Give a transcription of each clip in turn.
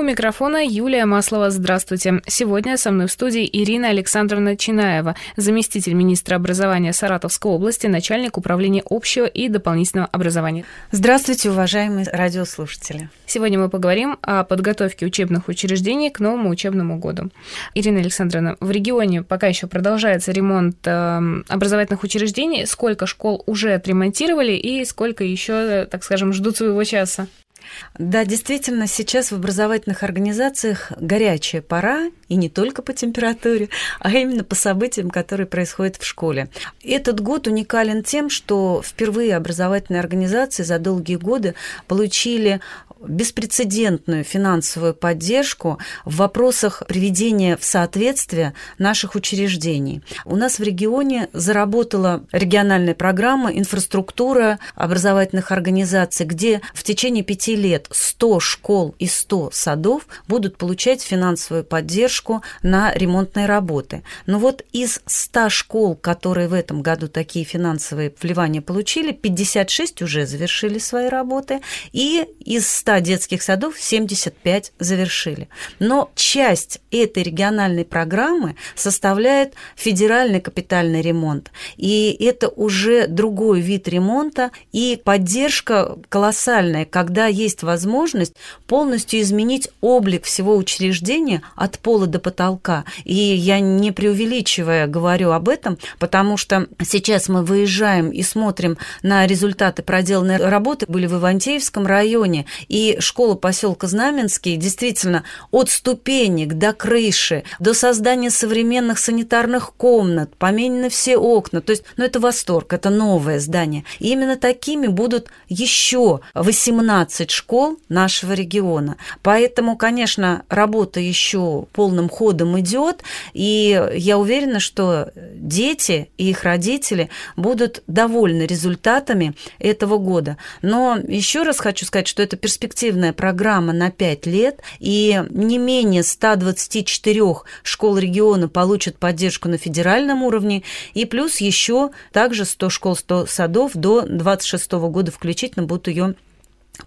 У микрофона Юлия Маслова. Здравствуйте. Сегодня со мной в студии Ирина Александровна Чинаева, заместитель министра образования Саратовской области, начальник управления общего и дополнительного образования. Здравствуйте, уважаемые радиослушатели. Сегодня мы поговорим о подготовке учебных учреждений к новому учебному году. Ирина Александровна, в регионе пока еще продолжается ремонт э, образовательных учреждений. Сколько школ уже отремонтировали и сколько еще, так скажем, ждут своего часа? Да, действительно, сейчас в образовательных организациях горячая пора, и не только по температуре, а именно по событиям, которые происходят в школе. Этот год уникален тем, что впервые образовательные организации за долгие годы получили беспрецедентную финансовую поддержку в вопросах приведения в соответствие наших учреждений. У нас в регионе заработала региональная программа «Инфраструктура образовательных организаций», где в течение пяти лет 100 школ и 100 садов будут получать финансовую поддержку на ремонтные работы. Но вот из 100 школ, которые в этом году такие финансовые вливания получили, 56 уже завершили свои работы, и из 100 100 детских садов 75 завершили. Но часть этой региональной программы составляет федеральный капитальный ремонт. И это уже другой вид ремонта и поддержка колоссальная, когда есть возможность полностью изменить облик всего учреждения от пола до потолка. И я не преувеличивая говорю об этом, потому что сейчас мы выезжаем и смотрим на результаты проделанной работы, были в Ивантеевском районе, и и школа поселка Знаменский действительно от ступенек до крыши, до создания современных санитарных комнат, поменены все окна. То есть, ну, это восторг, это новое здание. И именно такими будут еще 18 школ нашего региона. Поэтому, конечно, работа еще полным ходом идет, и я уверена, что дети и их родители будут довольны результатами этого года. Но еще раз хочу сказать, что это перспектива перспективная программа на 5 лет, и не менее 124 школ региона получат поддержку на федеральном уровне, и плюс еще также 100 школ, 100 садов до 26 года включительно будут ее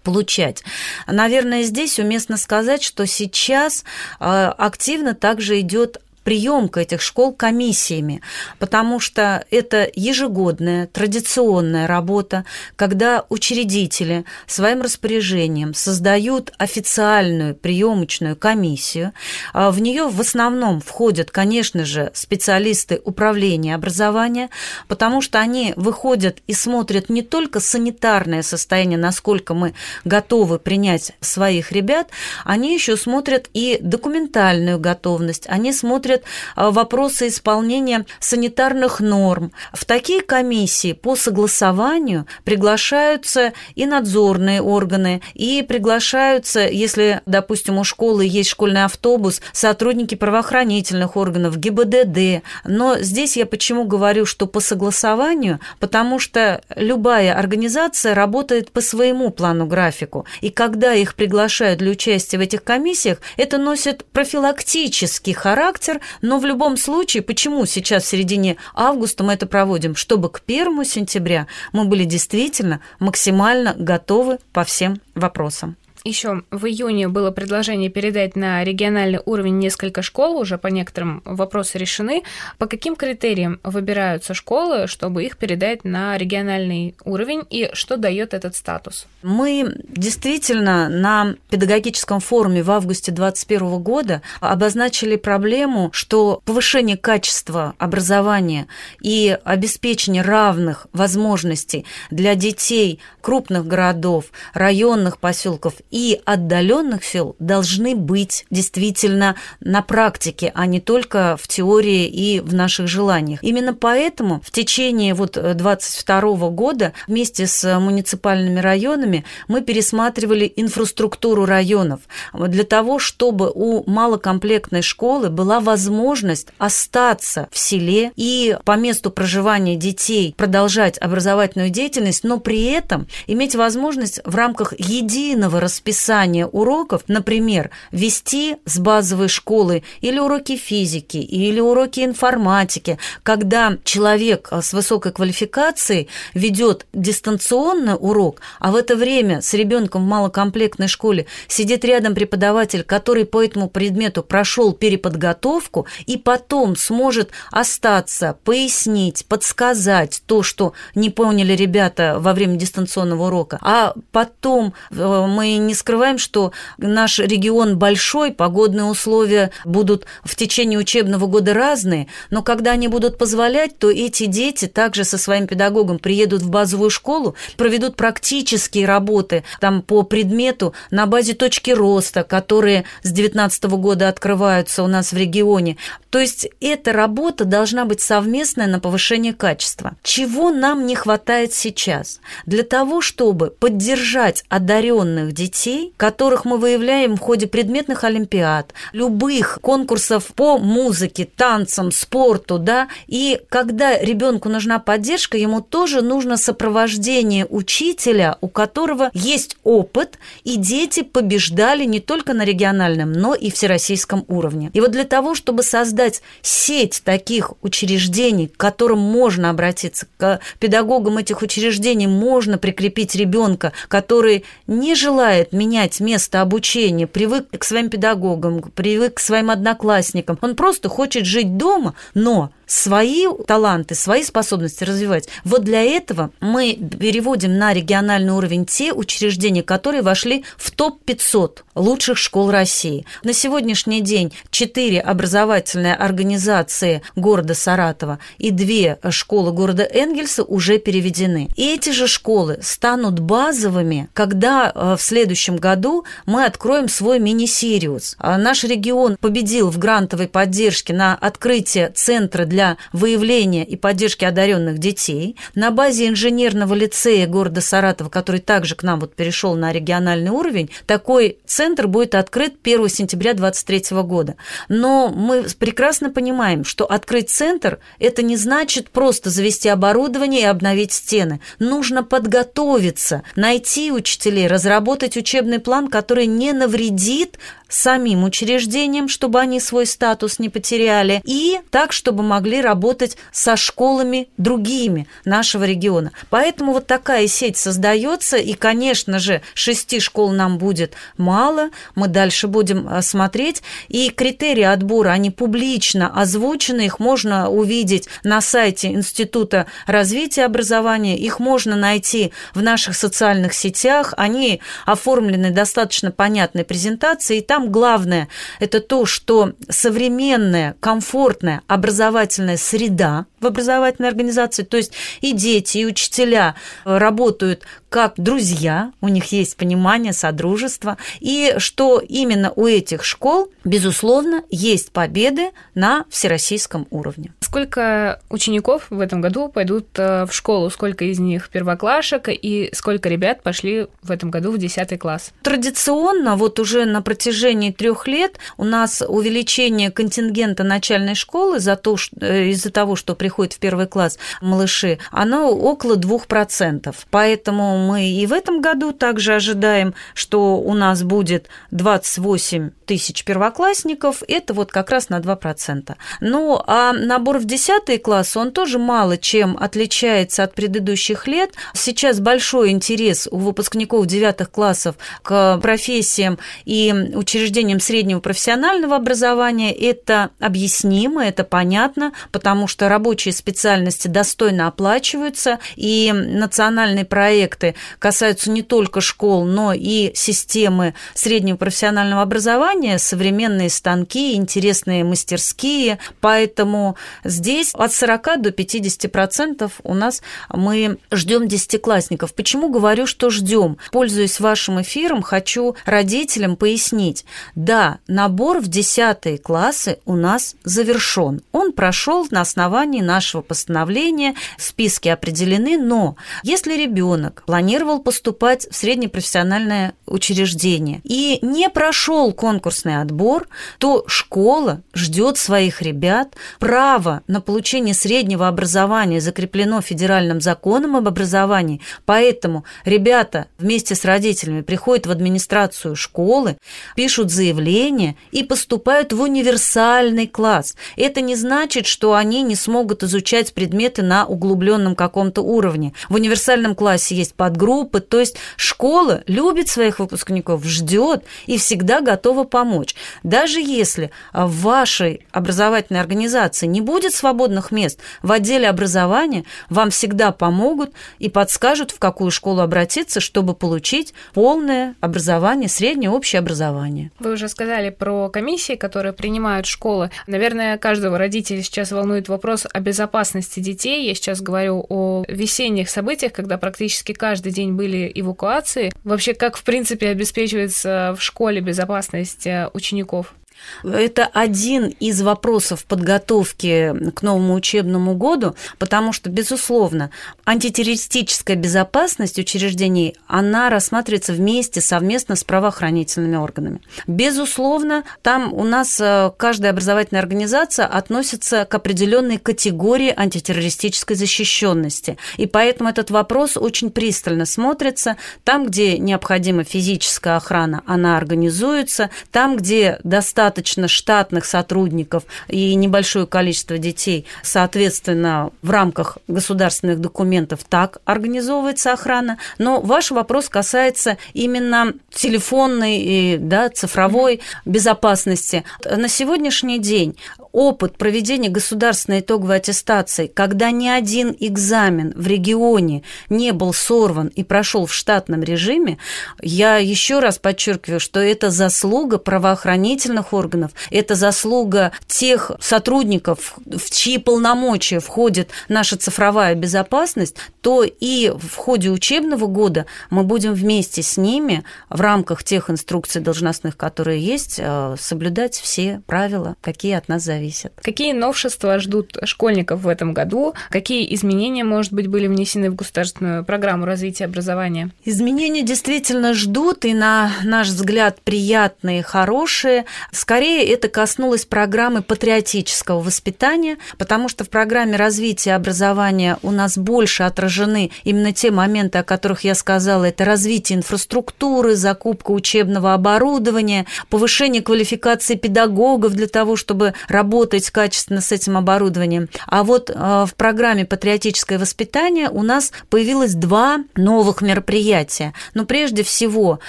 получать. Наверное, здесь уместно сказать, что сейчас а, активно также идет приемка этих школ комиссиями, потому что это ежегодная традиционная работа, когда учредители своим распоряжением создают официальную приемочную комиссию. А в нее в основном входят, конечно же, специалисты управления образования, потому что они выходят и смотрят не только санитарное состояние, насколько мы готовы принять своих ребят, они еще смотрят и документальную готовность, они смотрят смотрят э, вопросы исполнения санитарных норм. В такие комиссии по согласованию приглашаются и надзорные органы, и приглашаются, если, допустим, у школы есть школьный автобус, сотрудники правоохранительных органов, ГИБДД. Но здесь я почему говорю, что по согласованию, потому что любая организация работает по своему плану графику. И когда их приглашают для участия в этих комиссиях, это носит профилактический характер, но в любом случае, почему сейчас в середине августа мы это проводим? Чтобы к первому сентября мы были действительно максимально готовы по всем вопросам. Еще в июне было предложение передать на региональный уровень несколько школ, уже по некоторым вопросы решены. По каким критериям выбираются школы, чтобы их передать на региональный уровень, и что дает этот статус? Мы действительно на педагогическом форуме в августе 2021 года обозначили проблему, что повышение качества образования и обеспечение равных возможностей для детей крупных городов, районных поселков и отдаленных сел должны быть действительно на практике, а не только в теории и в наших желаниях. Именно поэтому в течение вот 22 года вместе с муниципальными районами мы пересматривали инфраструктуру районов для того, чтобы у малокомплектной школы была возможность остаться в селе и по месту проживания детей продолжать образовательную деятельность, но при этом иметь возможность в рамках единого распределения расписание уроков, например, вести с базовой школы или уроки физики, или уроки информатики, когда человек с высокой квалификацией ведет дистанционный урок, а в это время с ребенком в малокомплектной школе сидит рядом преподаватель, который по этому предмету прошел переподготовку и потом сможет остаться, пояснить, подсказать то, что не поняли ребята во время дистанционного урока. А потом э, мы не скрываем, что наш регион большой, погодные условия будут в течение учебного года разные, но когда они будут позволять, то эти дети также со своим педагогом приедут в базовую школу, проведут практические работы там по предмету на базе точки роста, которые с 2019 года открываются у нас в регионе. То есть эта работа должна быть совместная на повышение качества. Чего нам не хватает сейчас? Для того, чтобы поддержать одаренных детей, которых мы выявляем в ходе предметных олимпиад, любых конкурсов по музыке, танцам, спорту, да, и когда ребенку нужна поддержка, ему тоже нужно сопровождение учителя, у которого есть опыт, и дети побеждали не только на региональном, но и всероссийском уровне. И вот для того, чтобы создать сеть таких учреждений, к которым можно обратиться, к педагогам этих учреждений можно прикрепить ребенка, который не желает менять место обучения, привык к своим педагогам, привык к своим одноклассникам, он просто хочет жить дома, но свои таланты, свои способности развивать. Вот для этого мы переводим на региональный уровень те учреждения, которые вошли в топ-500 лучших школ России. На сегодняшний день четыре образовательные организации города Саратова и две школы города Энгельса уже переведены. И эти же школы станут базовыми, когда э, в следующем году мы откроем свой мини-сириус. А наш регион победил в грантовой поддержке на открытие центра для выявления и поддержки одаренных детей. На базе инженерного лицея города Саратова, который также к нам вот перешел на региональный уровень, такой центр будет открыт 1 сентября 2023 года. Но мы прекрасно понимаем, что открыть центр – это не значит просто завести оборудование и обновить стены. Нужно подготовиться, найти учителей, разработать учебный план, который не навредит самим учреждениям, чтобы они свой статус не потеряли, и так, чтобы могли работать со школами другими нашего региона. Поэтому вот такая сеть создается, и, конечно же, шести школ нам будет мало, мы дальше будем э, смотреть, и критерии отбора, они публично озвучены, их можно увидеть на сайте Института развития образования, их можно найти в наших социальных сетях, они оформлены достаточно понятной презентацией, и там там главное – это то, что современная, комфортная образовательная среда в образовательной организации, то есть и дети, и учителя работают как друзья, у них есть понимание, содружество, и что именно у этих школ, безусловно, есть победы на всероссийском уровне. Сколько учеников в этом году пойдут э, в школу? Сколько из них первоклашек и сколько ребят пошли в этом году в 10 класс? Традиционно, вот уже на протяжении трех лет у нас увеличение контингента начальной школы за то, э, из-за того, что приходят в первый класс малыши, оно около 2%. Поэтому мы и в этом году также ожидаем, что у нас будет 28 тысяч первоклассников, это вот как раз на 2%. Ну, а набор в 10 класс, он тоже мало чем отличается от предыдущих лет. Сейчас большой интерес у выпускников 9 классов к профессиям и учреждениям среднего профессионального образования. Это объяснимо, это понятно, потому что рабочие специальности достойно оплачиваются, и национальные проекты касаются не только школ, но и системы среднего профессионального образования, современные станки, интересные мастерские. Поэтому здесь от 40 до 50 процентов у нас мы ждем десятиклассников. Почему говорю, что ждем? Пользуясь вашим эфиром, хочу родителям пояснить. Да, набор в 10 классы у нас завершен. Он прошел на основании нашего постановления списки определены, но если ребенок планировал поступать в среднепрофессиональное учреждение и не прошел конкурсный отбор, то школа ждет своих ребят. Право на получение среднего образования закреплено федеральным законом об образовании, поэтому ребята вместе с родителями приходят в администрацию школы, пишут заявление и поступают в универсальный класс. Это не значит, что они не смогут изучать предметы на углубленном каком-то уровне. В универсальном классе есть подгруппы, то есть школа любит своих выпускников, ждет и всегда готова помочь. Даже если в вашей образовательной организации не будет свободных мест, в отделе образования вам всегда помогут и подскажут, в какую школу обратиться, чтобы получить полное образование, среднее общее образование. Вы уже сказали про комиссии, которые принимают школы. Наверное, каждого родителя сейчас волнует вопрос безопасности детей. Я сейчас говорю о весенних событиях, когда практически каждый день были эвакуации. Вообще, как, в принципе, обеспечивается в школе безопасность э, учеников? Это один из вопросов подготовки к новому учебному году, потому что, безусловно, антитеррористическая безопасность учреждений, она рассматривается вместе, совместно с правоохранительными органами. Безусловно, там у нас э, каждая образовательная организация относится к определенной категории антитеррористической защищенности. И поэтому этот вопрос очень пристально смотрится. Там, где необходима физическая охрана, она организуется. Там, где достаточно достаточно штатных сотрудников и небольшое количество детей, соответственно, в рамках государственных документов так организовывается охрана. Но ваш вопрос касается именно телефонной и да, цифровой безопасности. На сегодняшний день опыт проведения государственной итоговой аттестации, когда ни один экзамен в регионе не был сорван и прошел в штатном режиме, я еще раз подчеркиваю, что это заслуга правоохранительных органов, это заслуга тех сотрудников, в чьи полномочия входит наша цифровая безопасность, то и в ходе учебного года мы будем вместе с ними в рамках тех инструкций должностных, которые есть, э, соблюдать все правила, какие от нас зависят зависит. Какие новшества ждут школьников в этом году? Какие изменения, может быть, были внесены в государственную программу развития образования? Изменения действительно ждут, и на наш взгляд приятные, хорошие. Скорее, это коснулось программы патриотического воспитания, потому что в программе развития образования у нас больше отражены именно те моменты, о которых я сказала. Это развитие инфраструктуры, закупка учебного оборудования, повышение квалификации педагогов для того, чтобы работать работать качественно с этим оборудованием. А вот э, в программе «Патриотическое воспитание» у нас появилось два новых мероприятия. Но прежде всего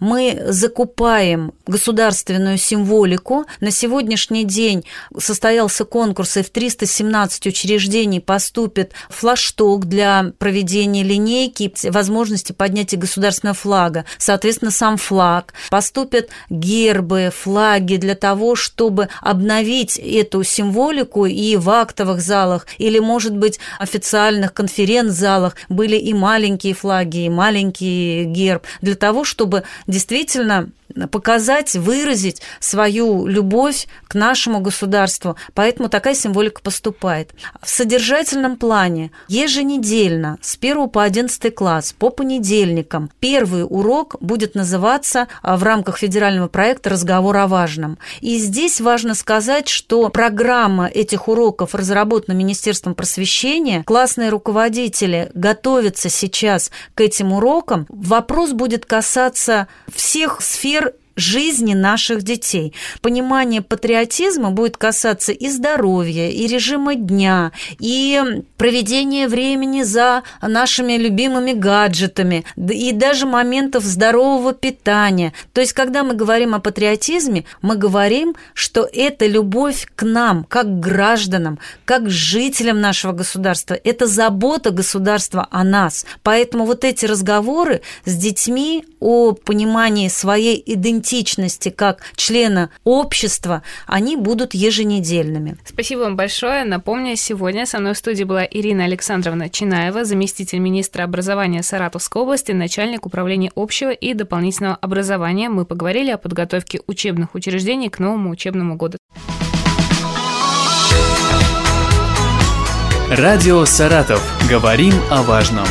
мы закупаем государственную символику. На сегодняшний день состоялся конкурс, и в 317 учреждений поступит флашток для проведения линейки, возможности поднятия государственного флага, соответственно, сам флаг. Поступят гербы, флаги для того, чтобы обновить эту эту символику и в актовых залах, или, может быть, официальных конференц-залах были и маленькие флаги, и маленький герб, для того, чтобы действительно показать, выразить свою любовь к нашему государству. Поэтому такая символика поступает. В содержательном плане еженедельно с 1 по 11 класс по понедельникам первый урок будет называться а, в рамках федерального проекта «Разговор о важном». И здесь важно сказать, что программа этих уроков разработана Министерством просвещения. Классные руководители готовятся сейчас к этим урокам. Вопрос будет касаться всех сфер жизни наших детей. Понимание патриотизма будет касаться и здоровья, и режима дня, и проведения времени за нашими любимыми гаджетами, и даже моментов здорового питания. То есть, когда мы говорим о патриотизме, мы говорим, что это любовь к нам, как гражданам, как жителям нашего государства. Это забота государства о нас. Поэтому вот эти разговоры с детьми о понимании своей идентичности идентичности как члена общества, они будут еженедельными. Спасибо вам большое. Напомню, сегодня со мной в студии была Ирина Александровна Чинаева, заместитель министра образования Саратовской области, начальник управления общего и дополнительного образования. Мы поговорили о подготовке учебных учреждений к новому учебному году. Радио «Саратов». Говорим о важном.